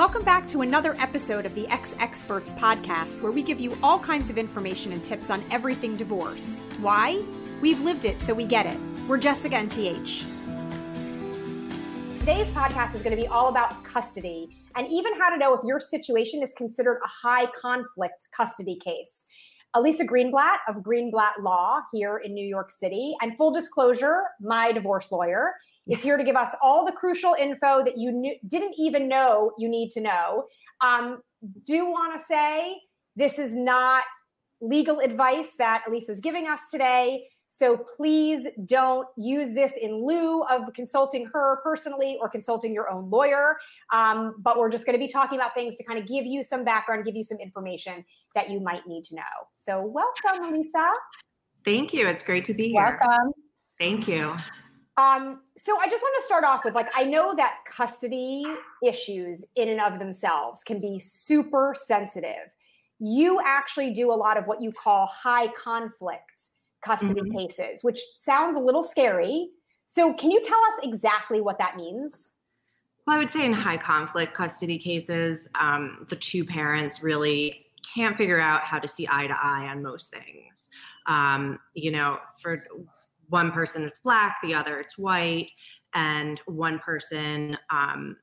Welcome back to another episode of the Ex Experts podcast, where we give you all kinds of information and tips on everything divorce. Why? We've lived it, so we get it. We're Jessica and TH. Today's podcast is going to be all about custody and even how to know if your situation is considered a high conflict custody case. Elysa Greenblatt of Greenblatt Law here in New York City. And full disclosure, my divorce lawyer is here to give us all the crucial info that you knew, didn't even know you need to know. Um, do want to say this is not legal advice that Elysa is giving us today. So please don't use this in lieu of consulting her personally or consulting your own lawyer. Um, but we're just going to be talking about things to kind of give you some background, give you some information that you might need to know. So welcome, Elysa. Thank you. It's great to be here. Welcome. Thank you. Um, so I just want to start off with like I know that custody issues in and of themselves can be super sensitive. You actually do a lot of what you call high conflict custody mm-hmm. cases, which sounds a little scary. So can you tell us exactly what that means? Well, I would say in high conflict custody cases, um, the two parents really can't figure out how to see eye to eye on most things. Um, you know, for one person it's black, the other it's white, and one person, um,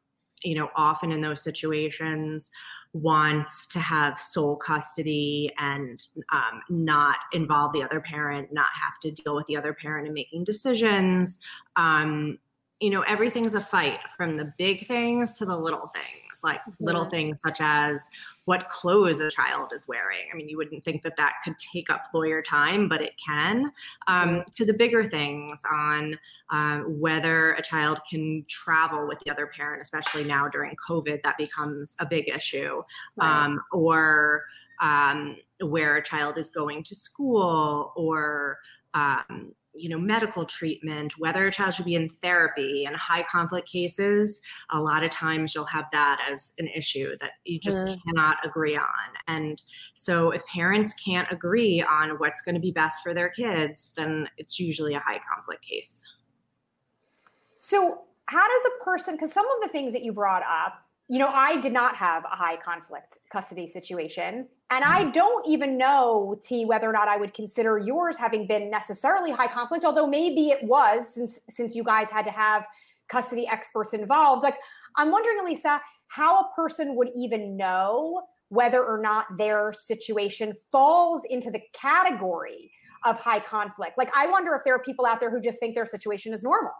you know, often in those situations wants to have sole custody and um, not involve the other parent, not have to deal with the other parent in making decisions. Um, you know, everything's a fight from the big things to the little things, like yeah. little things such as what clothes a child is wearing. I mean, you wouldn't think that that could take up lawyer time, but it can. Um, to the bigger things on um, whether a child can travel with the other parent, especially now during COVID, that becomes a big issue. Right. Um, or um, where a child is going to school or um, you know medical treatment whether a child should be in therapy in high conflict cases a lot of times you'll have that as an issue that you just mm. cannot agree on and so if parents can't agree on what's going to be best for their kids then it's usually a high conflict case so how does a person because some of the things that you brought up you know, I did not have a high conflict custody situation. And I mm-hmm. don't even know, T, whether or not I would consider yours having been necessarily high conflict, although maybe it was since since you guys had to have custody experts involved. Like, I'm wondering, Elysa, how a person would even know whether or not their situation falls into the category of high conflict. Like, I wonder if there are people out there who just think their situation is normal.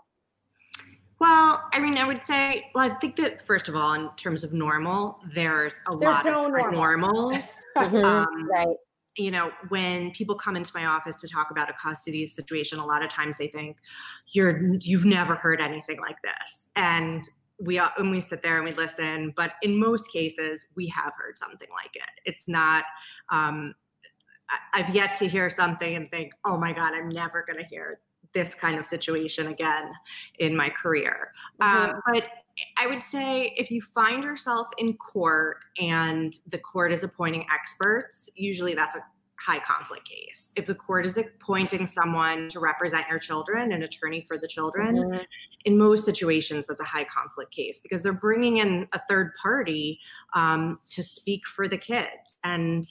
Well, I mean, I would say, well, I think that first of all, in terms of normal, there's a there's lot no of normal. normals. um, right. You know, when people come into my office to talk about a custody situation, a lot of times they think you're you've never heard anything like this, and we and we sit there and we listen. But in most cases, we have heard something like it. It's not. Um, I've yet to hear something and think, oh my God, I'm never going to hear this kind of situation again in my career. Mm-hmm. Um, but I would say if you find yourself in court and the court is appointing experts, usually that's a high conflict case. If the court is appointing someone to represent your children, an attorney for the children, mm-hmm. in most situations, that's a high conflict case because they're bringing in a third party um, to speak for the kids. And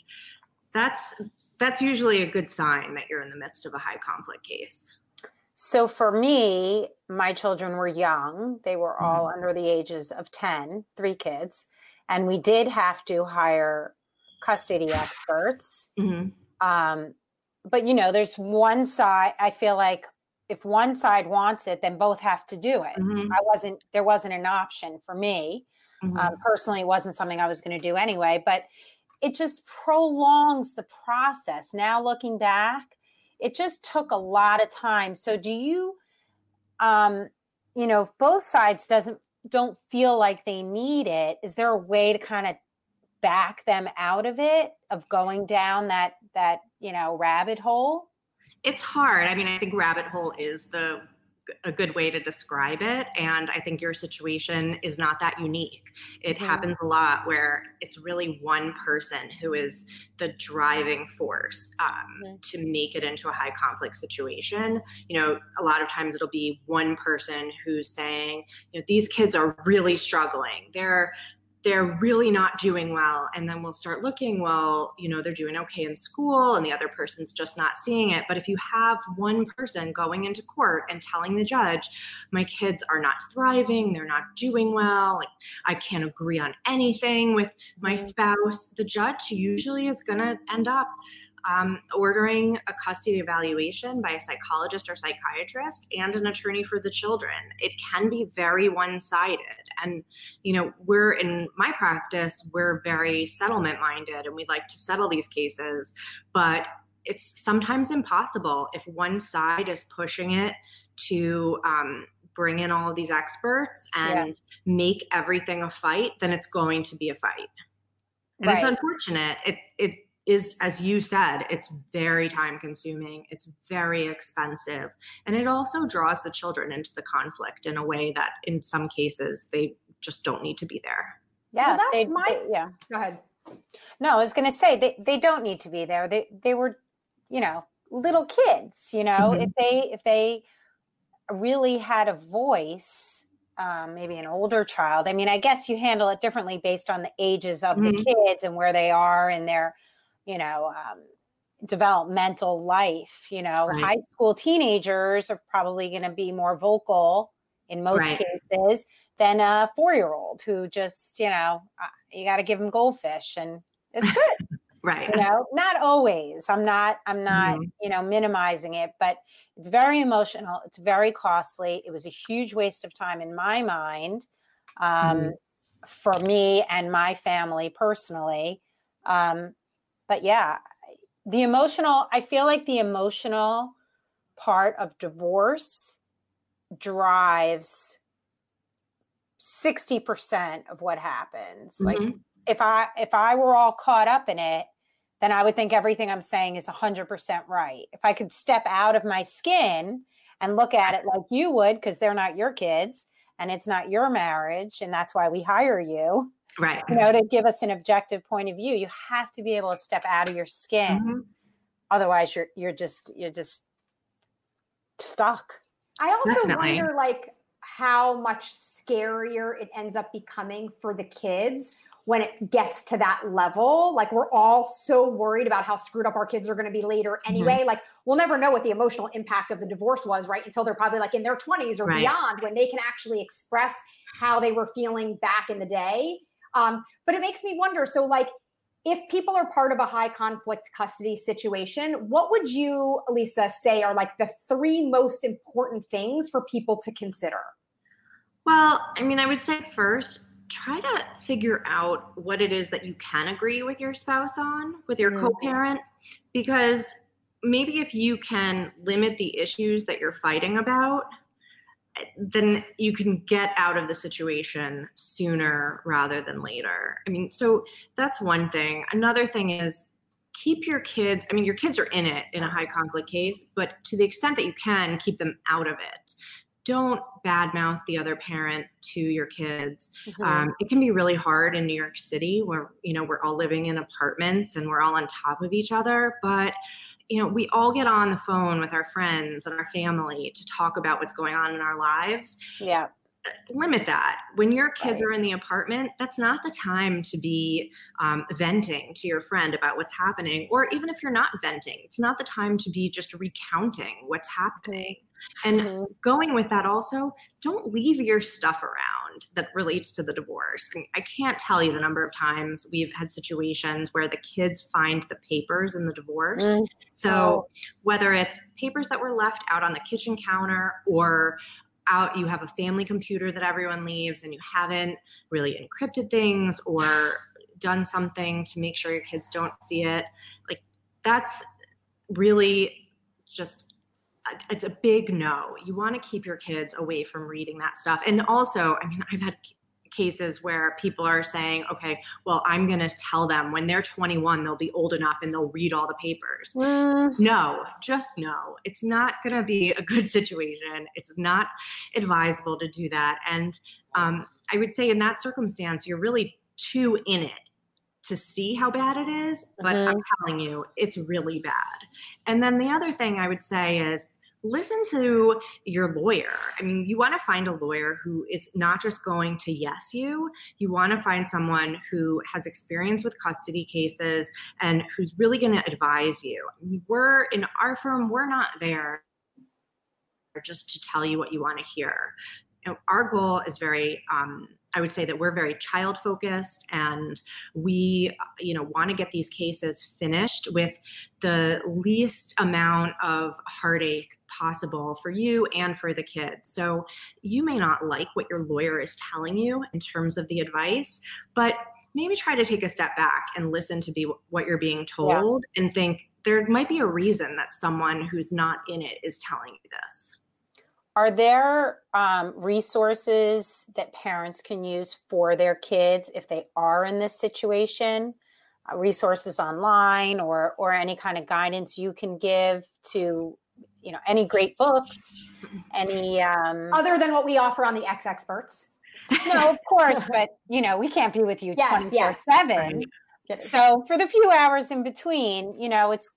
that's that's usually a good sign that you're in the midst of a high conflict case. So for me, my children were young. They were all mm-hmm. under the ages of 10, three kids. And we did have to hire custody experts. Mm-hmm. Um, but, you know, there's one side, I feel like if one side wants it, then both have to do it. Mm-hmm. I wasn't, there wasn't an option for me. Mm-hmm. Um, personally, it wasn't something I was going to do anyway, but it just prolongs the process. Now looking back, it just took a lot of time. So do you um you know if both sides doesn't don't feel like they need it is there a way to kind of back them out of it of going down that that you know rabbit hole? It's hard. I mean i think rabbit hole is the a good way to describe it. And I think your situation is not that unique. It mm-hmm. happens a lot where it's really one person who is the driving force um, mm-hmm. to make it into a high conflict situation. You know, a lot of times it'll be one person who's saying, you know, these kids are really struggling. They're they're really not doing well and then we'll start looking well you know they're doing okay in school and the other person's just not seeing it but if you have one person going into court and telling the judge my kids are not thriving they're not doing well like i can't agree on anything with my mm-hmm. spouse the judge usually is going to end up um, ordering a custody evaluation by a psychologist or psychiatrist and an attorney for the children. It can be very one sided. And, you know, we're in my practice, we're very settlement minded and we like to settle these cases, but it's sometimes impossible if one side is pushing it to um, bring in all of these experts and yeah. make everything a fight, then it's going to be a fight. And right. it's unfortunate. It, it is as you said it's very time consuming it's very expensive and it also draws the children into the conflict in a way that in some cases they just don't need to be there. Yeah well, that's they, my they, yeah. Go ahead. No i was going to say they, they don't need to be there. They they were you know little kids you know? Mm-hmm. if they if they really had a voice um, maybe an older child i mean i guess you handle it differently based on the ages of mm-hmm. the kids and where they are in their you know, um, developmental life. You know, right. high school teenagers are probably going to be more vocal in most right. cases than a four year old who just, you know, uh, you got to give them goldfish and it's good. right. You know, not always. I'm not, I'm not, mm-hmm. you know, minimizing it, but it's very emotional. It's very costly. It was a huge waste of time in my mind um, mm-hmm. for me and my family personally. Um, but yeah, the emotional, I feel like the emotional part of divorce drives 60% of what happens. Mm-hmm. Like if I if I were all caught up in it, then I would think everything I'm saying is 100% right. If I could step out of my skin and look at it like you would because they're not your kids and it's not your marriage and that's why we hire you right you know to give us an objective point of view you have to be able to step out of your skin mm-hmm. otherwise you're you're just you're just stuck i also Definitely. wonder like how much scarier it ends up becoming for the kids when it gets to that level. Like we're all so worried about how screwed up our kids are going to be later anyway. Mm-hmm. Like we'll never know what the emotional impact of the divorce was, right? Until they're probably like in their 20s or right. beyond when they can actually express how they were feeling back in the day. Um, but it makes me wonder so, like, if people are part of a high conflict custody situation, what would you, Lisa, say are like the three most important things for people to consider? Well, I mean, I would say first, try to figure out what it is that you can agree with your spouse on, with your mm-hmm. co parent, because maybe if you can limit the issues that you're fighting about, then you can get out of the situation sooner rather than later. I mean, so that's one thing. Another thing is keep your kids, I mean, your kids are in it in a high conflict case, but to the extent that you can, keep them out of it. Don't badmouth the other parent to your kids. Mm-hmm. Um, it can be really hard in New York City where, you know, we're all living in apartments and we're all on top of each other. But you know, we all get on the phone with our friends and our family to talk about what's going on in our lives. Yeah. Limit that. When your kids right. are in the apartment, that's not the time to be um, venting to your friend about what's happening. Or even if you're not venting, it's not the time to be just recounting what's happening. And mm-hmm. going with that, also, don't leave your stuff around that relates to the divorce. I, mean, I, can't tell you the number of times we've had situations where the kids find the papers in the divorce. Mm-hmm. So, whether it's papers that were left out on the kitchen counter or out you have a family computer that everyone leaves and you haven't really encrypted things or done something to make sure your kids don't see it like that's really just it's a big no. You want to keep your kids away from reading that stuff. And also, I mean, I've had cases where people are saying, okay, well, I'm going to tell them when they're 21, they'll be old enough and they'll read all the papers. Mm. No, just no. It's not going to be a good situation. It's not advisable to do that. And um, I would say in that circumstance, you're really too in it to see how bad it is, but mm-hmm. I'm telling you, it's really bad. And then the other thing I would say is listen to your lawyer. I mean, you want to find a lawyer who is not just going to yes you, you want to find someone who has experience with custody cases and who's really going to advise you. We're in our firm, we're not there just to tell you what you want to hear. You know, our goal is very um, I would say that we're very child focused and we, you know, want to get these cases finished with the least amount of heartache possible for you and for the kids. So you may not like what your lawyer is telling you in terms of the advice, but maybe try to take a step back and listen to be what you're being told yeah. and think there might be a reason that someone who's not in it is telling you this. Are there um, resources that parents can use for their kids if they are in this situation? Uh, resources online or or any kind of guidance you can give to you know any great books any um other than what we offer on the Ex Experts no of course but you know we can't be with you 24 yes, 7 yes. so for the few hours in between you know it's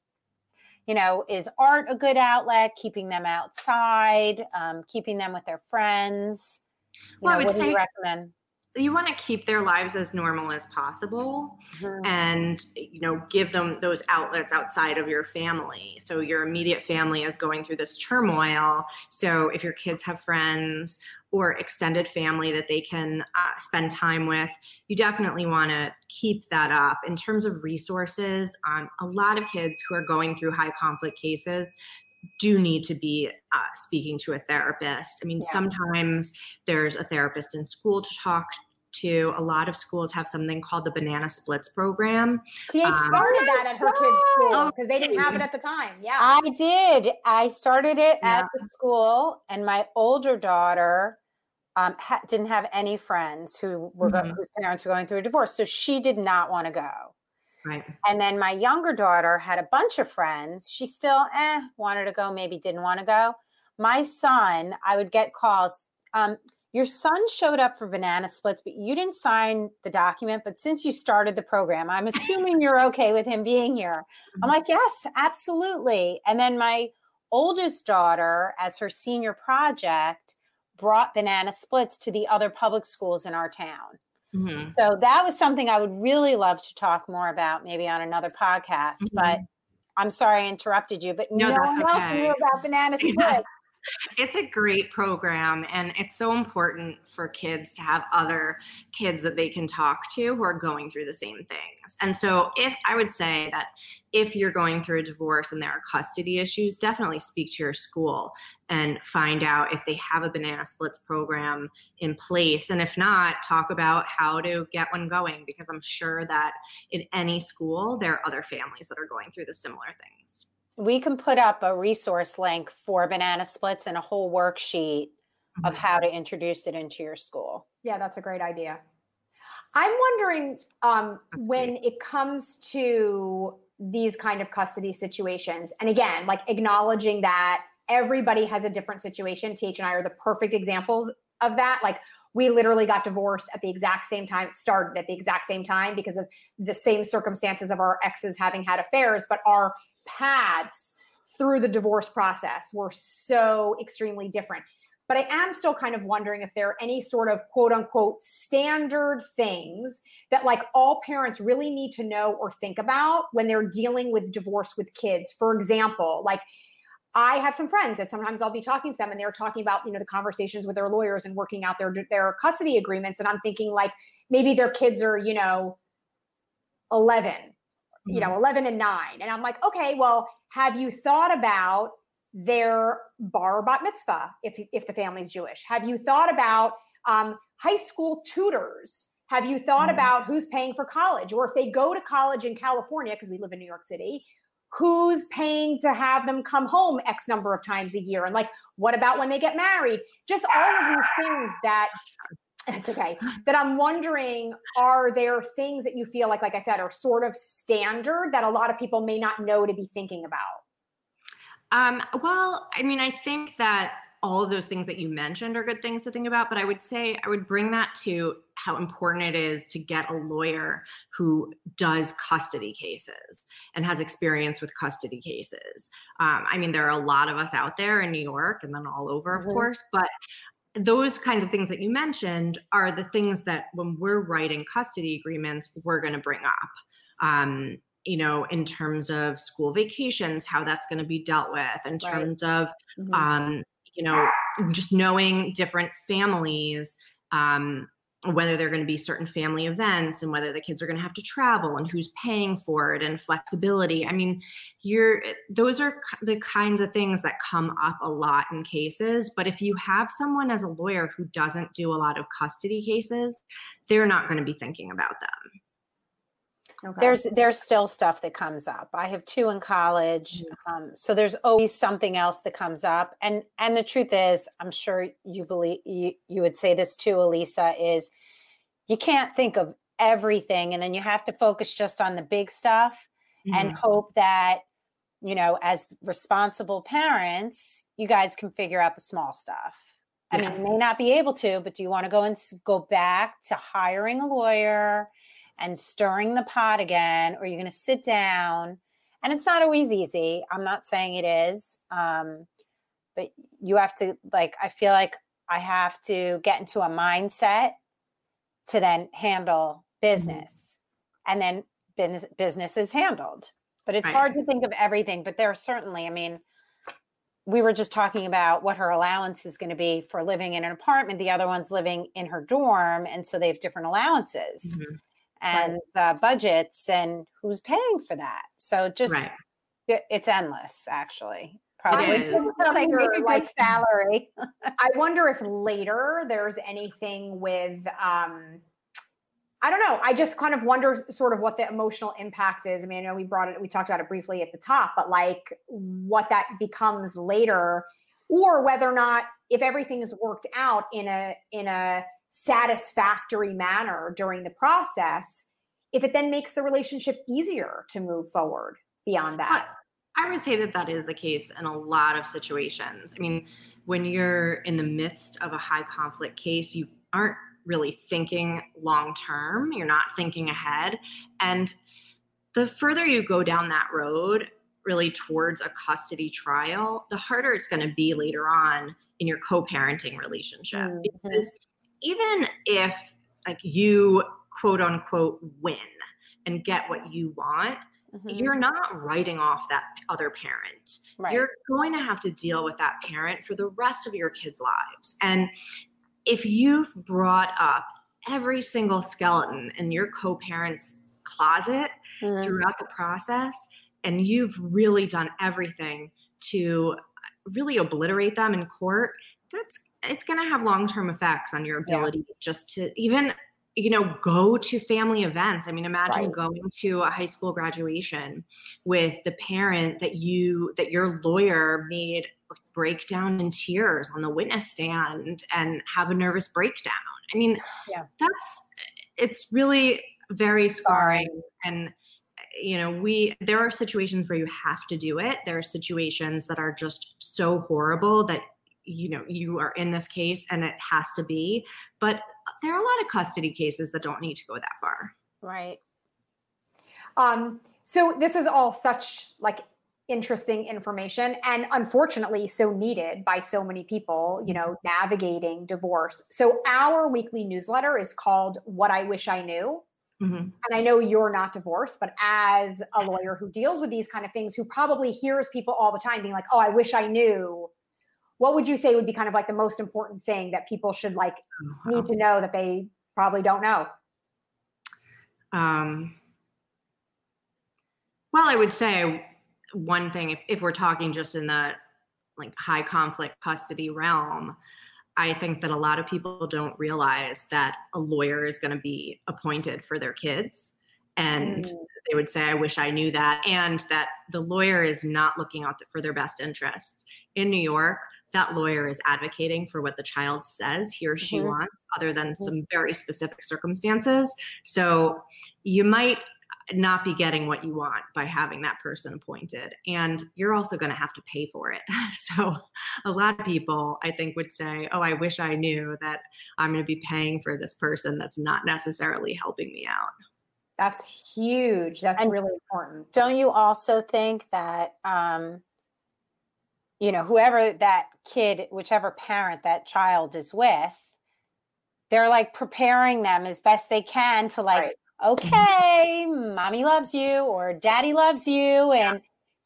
you know, is art a good outlet? Keeping them outside, um, keeping them with their friends. You well, know, I would what say, do you recommend? You want to keep their lives as normal as possible mm-hmm. and you know give them those outlets outside of your family so your immediate family is going through this turmoil so if your kids have friends or extended family that they can uh, spend time with you definitely want to keep that up in terms of resources um, a lot of kids who are going through high conflict cases do need to be uh, speaking to a therapist. I mean, yeah. sometimes there's a therapist in school to talk to. A lot of schools have something called the Banana Splits program. TH um, started that at her kids' school because they didn't have it at the time. Yeah. I did. I started it yeah. at the school, and my older daughter um, ha- didn't have any friends who were mm-hmm. go- whose parents were going through a divorce, so she did not want to go. Right. And then my younger daughter had a bunch of friends. She still eh wanted to go, maybe didn't want to go. My son, I would get calls. Um, your son showed up for banana splits, but you didn't sign the document. But since you started the program, I'm assuming you're okay with him being here. I'm mm-hmm. like, yes, absolutely. And then my oldest daughter, as her senior project, brought banana splits to the other public schools in our town. Mm-hmm. So that was something I would really love to talk more about, maybe on another podcast. Mm-hmm. But I'm sorry I interrupted you, but no, no one okay. else knew about banana splits it's a great program and it's so important for kids to have other kids that they can talk to who are going through the same things. And so if i would say that if you're going through a divorce and there are custody issues definitely speak to your school and find out if they have a banana splits program in place. And if not talk about how to get one going because i'm sure that in any school there are other families that are going through the similar things we can put up a resource link for banana splits and a whole worksheet mm-hmm. of how to introduce it into your school. Yeah, that's a great idea. I'm wondering um, when it comes to these kind of custody situations, and again, like acknowledging that everybody has a different situation. TH and I are the perfect examples of that. Like we literally got divorced at the exact same time, started at the exact same time because of the same circumstances of our exes having had affairs, but our paths through the divorce process were so extremely different. But I am still kind of wondering if there are any sort of quote unquote standard things that like all parents really need to know or think about when they're dealing with divorce with kids. For example, like I have some friends that sometimes I'll be talking to them and they're talking about, you know, the conversations with their lawyers and working out their their custody agreements. And I'm thinking like maybe their kids are, you know, 11 you know, mm-hmm. 11 and 9. And I'm like, okay, well, have you thought about their bar bat mitzvah if if the family's Jewish? Have you thought about um, high school tutors? Have you thought mm. about who's paying for college? Or if they go to college in California, because we live in New York City, who's paying to have them come home X number of times a year? And like, what about when they get married? Just all of these things that it's okay. That I'm wondering, are there things that you feel like, like I said, are sort of standard that a lot of people may not know to be thinking about? Um, well, I mean, I think that all of those things that you mentioned are good things to think about. But I would say I would bring that to how important it is to get a lawyer who does custody cases and has experience with custody cases. Um, I mean, there are a lot of us out there in New York and then all over, of mm-hmm. course, but those kinds of things that you mentioned are the things that when we're writing custody agreements, we're going to bring up. Um, you know, in terms of school vacations, how that's going to be dealt with, in terms right. of, mm-hmm. um, you know, just knowing different families, um, whether they're going to be certain family events and whether the kids are going to have to travel and who's paying for it and flexibility. I mean, you're those are the kinds of things that come up a lot in cases, but if you have someone as a lawyer who doesn't do a lot of custody cases, they're not going to be thinking about them. Okay. There's there's still stuff that comes up. I have two in college, mm-hmm. um, so there's always something else that comes up. And and the truth is, I'm sure you believe you, you would say this too, Elysa, is you can't think of everything, and then you have to focus just on the big stuff mm-hmm. and hope that you know, as responsible parents, you guys can figure out the small stuff. I yes. mean, you may not be able to, but do you want to go and go back to hiring a lawyer? And stirring the pot again, or you're going to sit down. And it's not always easy. I'm not saying it is. Um, but you have to, like, I feel like I have to get into a mindset to then handle mm-hmm. business. Mm-hmm. And then business, business is handled. But it's right. hard to think of everything. But there are certainly, I mean, we were just talking about what her allowance is going to be for living in an apartment. The other one's living in her dorm. And so they have different allowances. Mm-hmm and right. uh, budgets and who's paying for that. So just right. it, it's endless, actually. Probably they make a like, salary. I wonder if later there's anything with um, I don't know. I just kind of wonder sort of what the emotional impact is. I mean, I know we brought it, we talked about it briefly at the top, but like what that becomes later, or whether or not if everything's worked out in a in a satisfactory manner during the process if it then makes the relationship easier to move forward beyond that. I would say that that is the case in a lot of situations. I mean when you're in the midst of a high conflict case you aren't really thinking long term. You're not thinking ahead. And the further you go down that road really towards a custody trial the harder it's going to be later on in your co-parenting relationship. Mm-hmm. because even if like you quote unquote win and get what you want, mm-hmm. you're not writing off that other parent. Right. You're going to have to deal with that parent for the rest of your kids' lives. And if you've brought up every single skeleton in your co parent's closet mm-hmm. throughout the process, and you've really done everything to really obliterate them in court, that's it's going to have long-term effects on your ability yeah. just to even you know go to family events i mean imagine right. going to a high school graduation with the parent that you that your lawyer made break down in tears on the witness stand and have a nervous breakdown i mean yeah. that's it's really very scarring and you know we there are situations where you have to do it there are situations that are just so horrible that you know you are in this case and it has to be but there are a lot of custody cases that don't need to go that far. Right. Um so this is all such like interesting information and unfortunately so needed by so many people you know navigating divorce. So our weekly newsletter is called what i wish i knew. Mm-hmm. And I know you're not divorced, but as a lawyer who deals with these kind of things, who probably hears people all the time being like, oh, I wish I knew what would you say would be kind of like the most important thing that people should like oh, need to know that they probably don't know? Um, well i would say one thing if, if we're talking just in the like high conflict custody realm i think that a lot of people don't realize that a lawyer is going to be appointed for their kids. And mm. They would say i wish i knew that and that the lawyer is not looking out for their best interests in new york that lawyer is advocating for what the child says he or she mm-hmm. wants, other than mm-hmm. some very specific circumstances. So you might not be getting what you want by having that person appointed. And you're also going to have to pay for it. So, a lot of people, I think, would say, Oh, I wish I knew that I'm going to be paying for this person that's not necessarily helping me out. That's huge. That's and really important. Don't you also think that, um, you know, whoever that kid, whichever parent that child is with, they're like preparing them as best they can to like, right okay, mommy loves you or daddy loves you. And,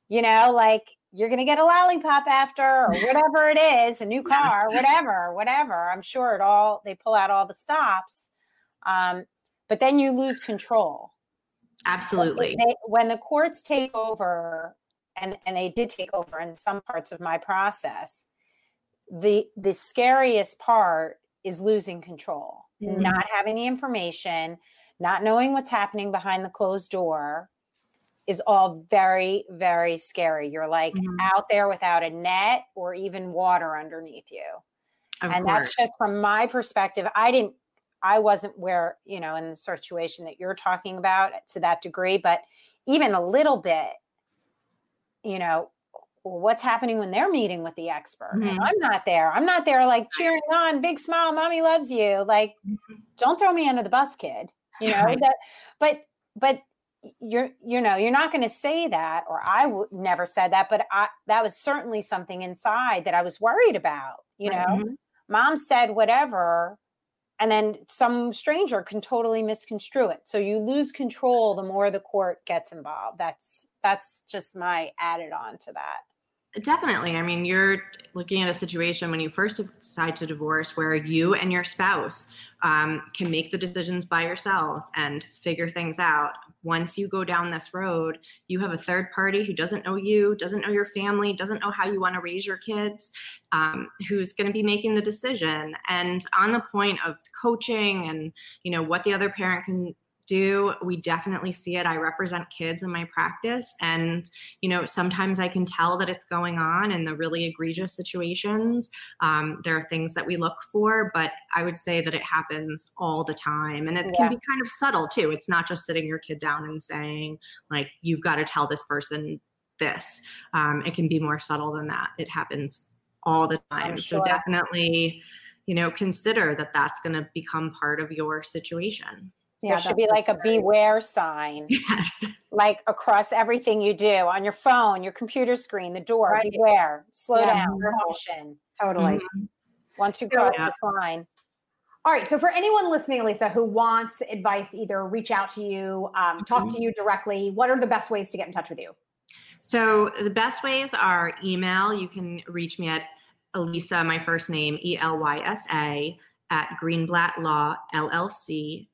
you know, like you're going to get a lollipop after or whatever it is, a new car, whatever, whatever. I'm sure it all, they pull out all the stops. Um, but then you lose control. Absolutely. They, when the courts take over, and, and they did take over in some parts of my process, the the scariest part is losing control, mm-hmm. not having the information, not knowing what's happening behind the closed door is all very very scary you're like mm-hmm. out there without a net or even water underneath you of and course. that's just from my perspective i didn't i wasn't where you know in the situation that you're talking about to that degree but even a little bit you know what's happening when they're meeting with the expert mm-hmm. i'm not there i'm not there like cheering on big smile mommy loves you like mm-hmm. don't throw me under the bus kid you know right. that but but you're you know you're not going to say that or I would never said that but i that was certainly something inside that i was worried about you know mm-hmm. mom said whatever and then some stranger can totally misconstrue it. So you lose control the more the court gets involved. That's that's just my added on to that. Definitely. I mean you're looking at a situation when you first decide to divorce where you and your spouse um, can make the decisions by yourselves and figure things out. Once you go down this road, you have a third party who doesn't know you, doesn't know your family, doesn't know how you want to raise your kids, um, who's going to be making the decision. And on the point of coaching and you know what the other parent can do we definitely see it. I represent kids in my practice and you know sometimes i can tell that it's going on in the really egregious situations. Um, there are things that we look for but i would say that it happens all the time and it yeah. can be kind of subtle too. It's not just sitting your kid down and saying like you've got to tell this person this. Um, it can be more subtle than that. It happens all the time. Sure. so definitely you know consider that that's going to become part of your situation yeah, there should be like a beware sign. Yes. Like across everything you do on your phone, your computer screen, the door, right. beware, slow yeah. down, caution. Totally. Mm-hmm. Once you cross yeah. this line. All right. So for anyone listening, Lisa, who wants advice, either reach out to you, um, talk mm-hmm. to you directly, what are the best ways to get in touch with you? So the best ways are email. You can reach me at Elysa, my first name, E L Y S A, at Greenblatt Law LLC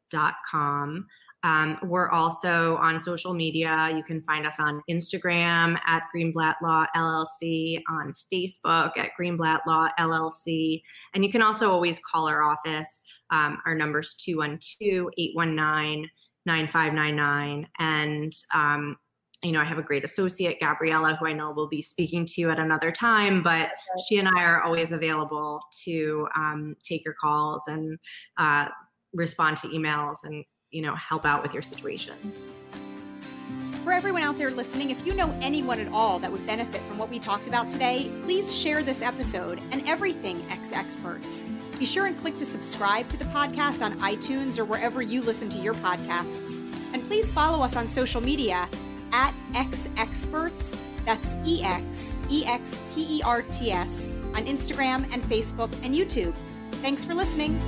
com. Um, we're also on social media. You can find us on Instagram at Greenblatt Law LLC, on Facebook at Greenblatt Law LLC. And you can also always call our office. Um, our number's 212 819 9599. And, um, you know, I have a great associate, Gabriella, who I know will be speaking to you at another time, but she and I are always available to um, take your calls and uh, respond to emails and you know help out with your situations for everyone out there listening, if you know anyone at all that would benefit from what we talked about today, please share this episode and everything Ex Experts. Be sure and click to subscribe to the podcast on iTunes or wherever you listen to your podcasts. And please follow us on social media at Ex Experts. That's E X E X P E R T S on Instagram and Facebook and YouTube. Thanks for listening.